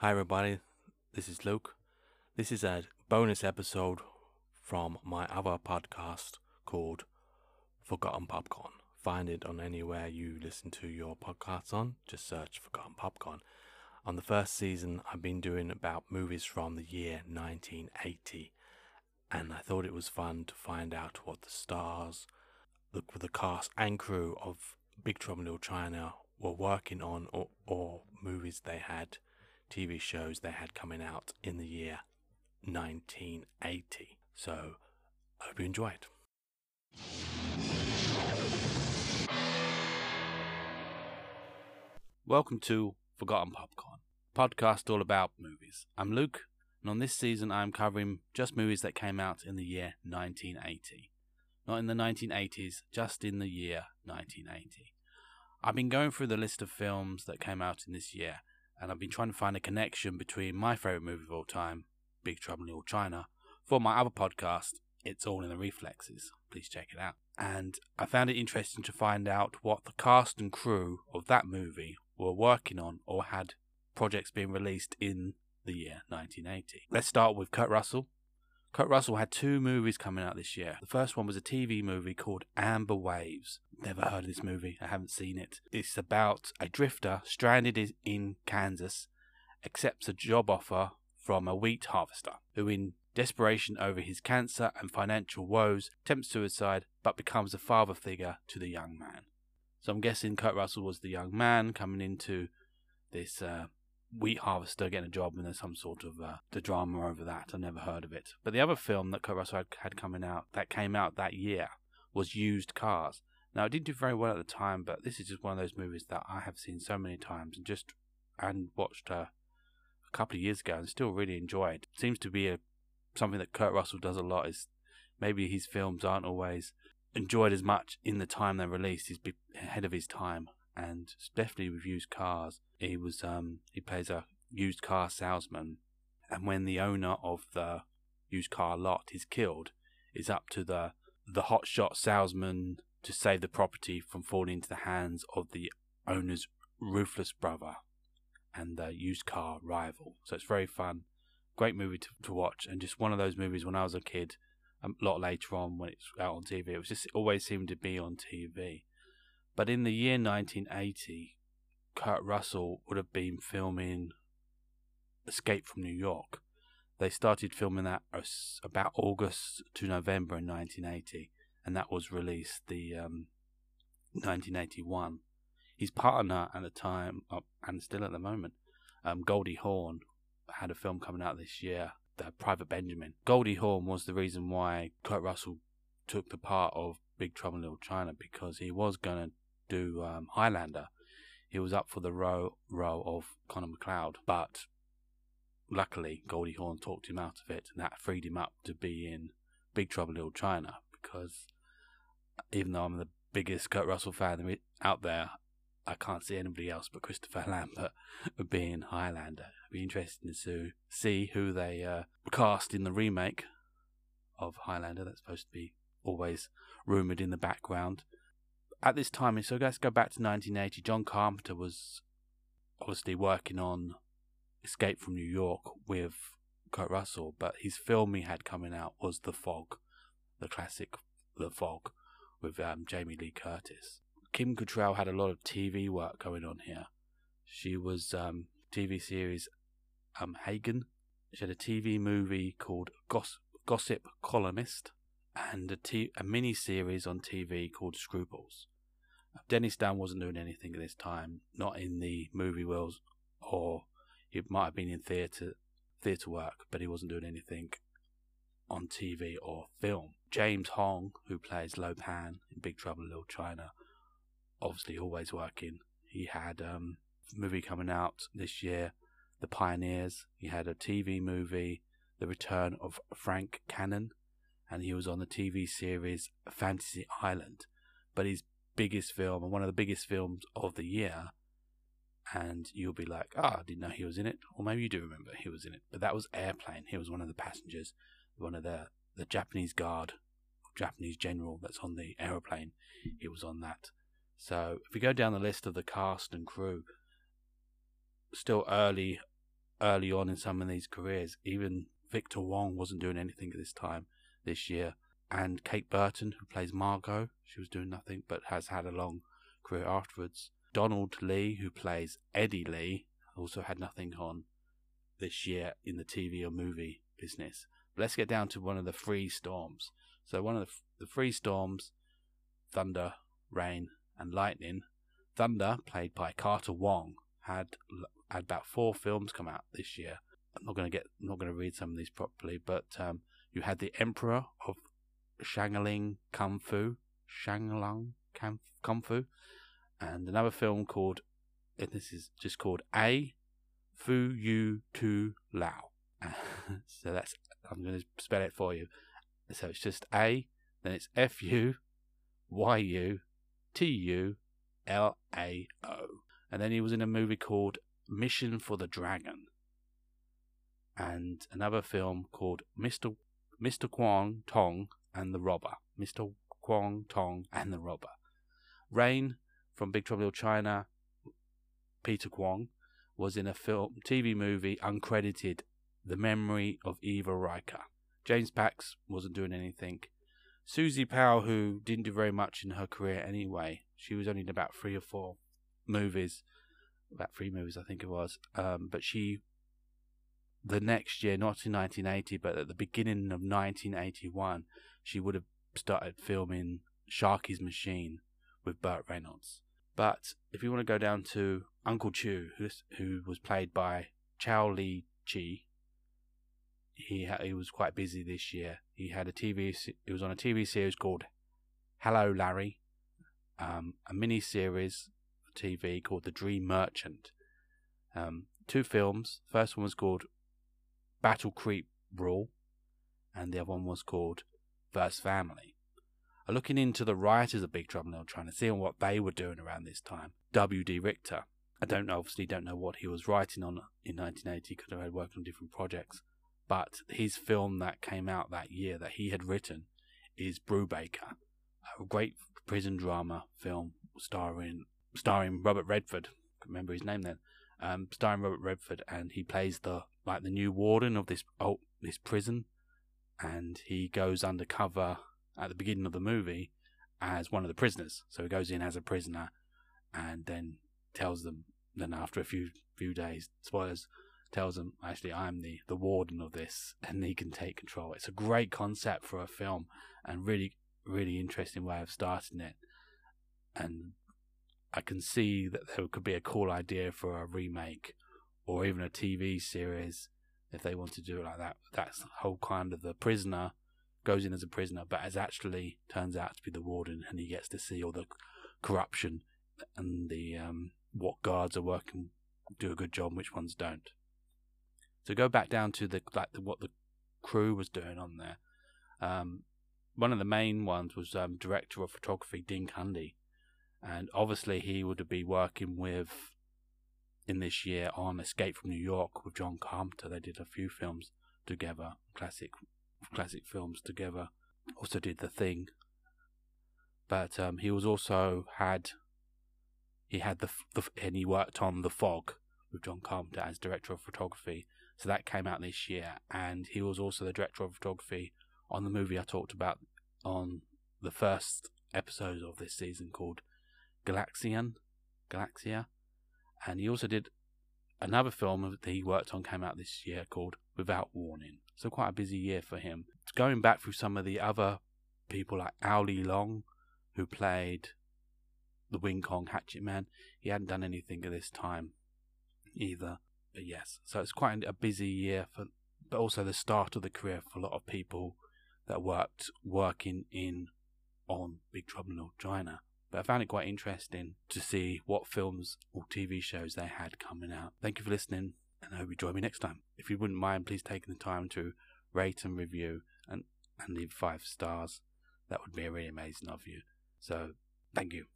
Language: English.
Hi, everybody. This is Luke. This is a bonus episode from my other podcast called Forgotten Popcorn. Find it on anywhere you listen to your podcasts on. Just search Forgotten Popcorn. On the first season, I've been doing about movies from the year 1980, and I thought it was fun to find out what the stars, the, the cast and crew of Big Trouble in Little China were working on, or, or movies they had TV shows they had coming out in the year 1980. So, I hope you enjoy it. Welcome to Forgotten Popcorn, podcast all about movies. I'm Luke, and on this season I'm covering just movies that came out in the year 1980. Not in the 1980s, just in the year 1980. I've been going through the list of films that came out in this year and I've been trying to find a connection between my favourite movie of all time, Big Trouble in Little China, for my other podcast, It's All in the Reflexes. Please check it out. And I found it interesting to find out what the cast and crew of that movie were working on or had projects being released in the year 1980. Let's start with Kurt Russell. Kurt Russell had two movies coming out this year. The first one was a TV movie called Amber Waves. Never heard of this movie. I haven't seen it. It's about a drifter stranded in Kansas, accepts a job offer from a wheat harvester, who, in desperation over his cancer and financial woes, attempts suicide but becomes a father figure to the young man. So I'm guessing Kurt Russell was the young man coming into this uh, wheat harvester getting a job, and there's some sort of uh, the drama over that. I never heard of it. But the other film that Kurt Russell had, had coming out that came out that year was Used Cars. Now it didn't do very well at the time, but this is just one of those movies that I have seen so many times and just and watched uh, a couple of years ago and still really enjoyed. Seems to be a something that Kurt Russell does a lot. Is maybe his films aren't always enjoyed as much in the time they're released. He's ahead of his time, and especially with used cars, he was um he plays a used car salesman, and when the owner of the used car lot is killed, it's up to the the hotshot salesman to save the property from falling into the hands of the owner's ruthless brother and the used car rival. So it's very fun. Great movie to, to watch, and just one of those movies when I was a kid, a lot later on when it's out on TV, it was just it always seemed to be on TV. But in the year 1980, Kurt Russell would have been filming Escape from New York. They started filming that about August to November in 1980 and that was released the um, 1981. His partner at the time, uh, and still at the moment, um, Goldie Hawn, had a film coming out this year, The Private Benjamin. Goldie Hawn was the reason why Kurt Russell took the part of Big Trouble in Little China because he was going to do um, Highlander. He was up for the role, role of Connor MacLeod, but luckily Goldie Hawn talked him out of it, and that freed him up to be in Big Trouble Little China because even though I'm the biggest Kurt Russell fan out there, I can't see anybody else but Christopher Lambert being Highlander. It'd be interesting to see who they uh, cast in the remake of Highlander. That's supposed to be always rumoured in the background. At this time, so let's go back to 1980. John Carpenter was obviously working on Escape from New York with Kurt Russell, but his film he had coming out was The Fog, the classic The Fog with um, Jamie Lee Curtis. Kim Cattrall had a lot of TV work going on here. She was um, TV series um, Hagen. She had a TV movie called Goss- Gossip Columnist and a, t- a mini series on TV called Scruples. Dennis Dun wasn't doing anything at this time, not in the movie world, or he might have been in theatre theatre work, but he wasn't doing anything on TV or film. James Hong, who plays Lo Pan in Big Trouble in Little China, obviously always working. He had um, a movie coming out this year, The Pioneers. He had a TV movie, The Return of Frank Cannon, and he was on the TV series Fantasy Island. But his biggest film and one of the biggest films of the year, and you'll be like, "Ah, oh, I didn't know he was in it," or maybe you do remember he was in it. But that was Airplane. He was one of the passengers, one of the the Japanese guard, Japanese general that's on the aeroplane. He was on that. So if we go down the list of the cast and crew, still early early on in some of these careers. Even Victor Wong wasn't doing anything at this time this year. And Kate Burton, who plays Margot, she was doing nothing but has had a long career afterwards. Donald Li, who plays Eddie Lee, also had nothing on this year in the TV or movie business. But let's get down to one of the free storms. So one of the, the free storms, Thunder, Rain, and Lightning. Thunder, played by Carter Wong, had had about four films come out this year. I'm not going to get, I'm not going to read some of these properly, but um, you had the Emperor of Shangaling Kung Fu, Shanglang Kung Fu, and another film called, and this is just called A Fu Yu Tu Lao. so that's, I'm going to spell it for you. So it's just A, then it's F U Y U T U L A O. And then he was in a movie called Mission for the Dragon. And another film called Mr. Mr. Kwong Tong and the Robber. Mr. Kwong Tong and the Robber. Rain from Big Trouble in China, Peter Kwong, was in a film TV movie uncredited The Memory of Eva Ryker. James Pax wasn't doing anything. Susie Powell, who didn't do very much in her career anyway, she was only in about three or four movies, about three movies I think it was. Um, but she, the next year, not in 1980, but at the beginning of 1981, she would have started filming Sharky's Machine with Burt Reynolds. But if you want to go down to Uncle Chu, who was played by Chao Li Chi, he ha- he was quite busy this year. He had a TV. He was on a TV series called Hello Larry, um, a mini series TV called The Dream Merchant. Um, two films. First one was called Battle Creek Brawl, and the other one was called First Family are looking into the writers of Big Trouble in Little China, seeing what they were doing around this time. W.D. Richter. I don't know, obviously don't know what he was writing on in 1980 could have had worked on different projects. But his film that came out that year that he had written is Brubaker, a great prison drama film starring starring Robert Redford. remember his name then. Um, starring Robert Redford, and he plays the like the new warden of this oh, this prison, and he goes undercover at the beginning of the movie as one of the prisoners. So he goes in as a prisoner and then tells them, then after a few few days, spoilers, tells them, actually, I'm the, the warden of this and he can take control. It's a great concept for a film and really, really interesting way of starting it. And I can see that there could be a cool idea for a remake or even a TV series if they want to do it like that. That's the whole kind of the prisoner goes in as a prisoner, but as actually turns out to be the warden, and he gets to see all the corruption and the um, what guards are working do a good job, which ones don't. So go back down to the like the, what the crew was doing on there. Um, one of the main ones was um, director of photography Dean Cundey, and obviously he would be working with in this year on Escape from New York with John Carpenter. They did a few films together, classic classic films together. Also did The Thing, but um, he was also had he had the, the and he worked on The Fog with John Carpenter as director of photography. So that came out this year, and he was also the director of photography on the movie I talked about on the first episode of this season called Galaxian, Galaxia, and he also did another film that he worked on came out this year called Without Warning. So quite a busy year for him. Going back through some of the other people like Li Long, who played the Wing Kong Hatchet Man, he hadn't done anything at this time either. But yes, so it's quite a busy year for, but also the start of the career for a lot of people that worked working in on Big Trouble in Little China. But I found it quite interesting to see what films or TV shows they had coming out. Thank you for listening and I hope you join me next time. If you wouldn't mind, please taking the time to rate and review and, and leave five stars. That would be really amazing of you. So, thank you.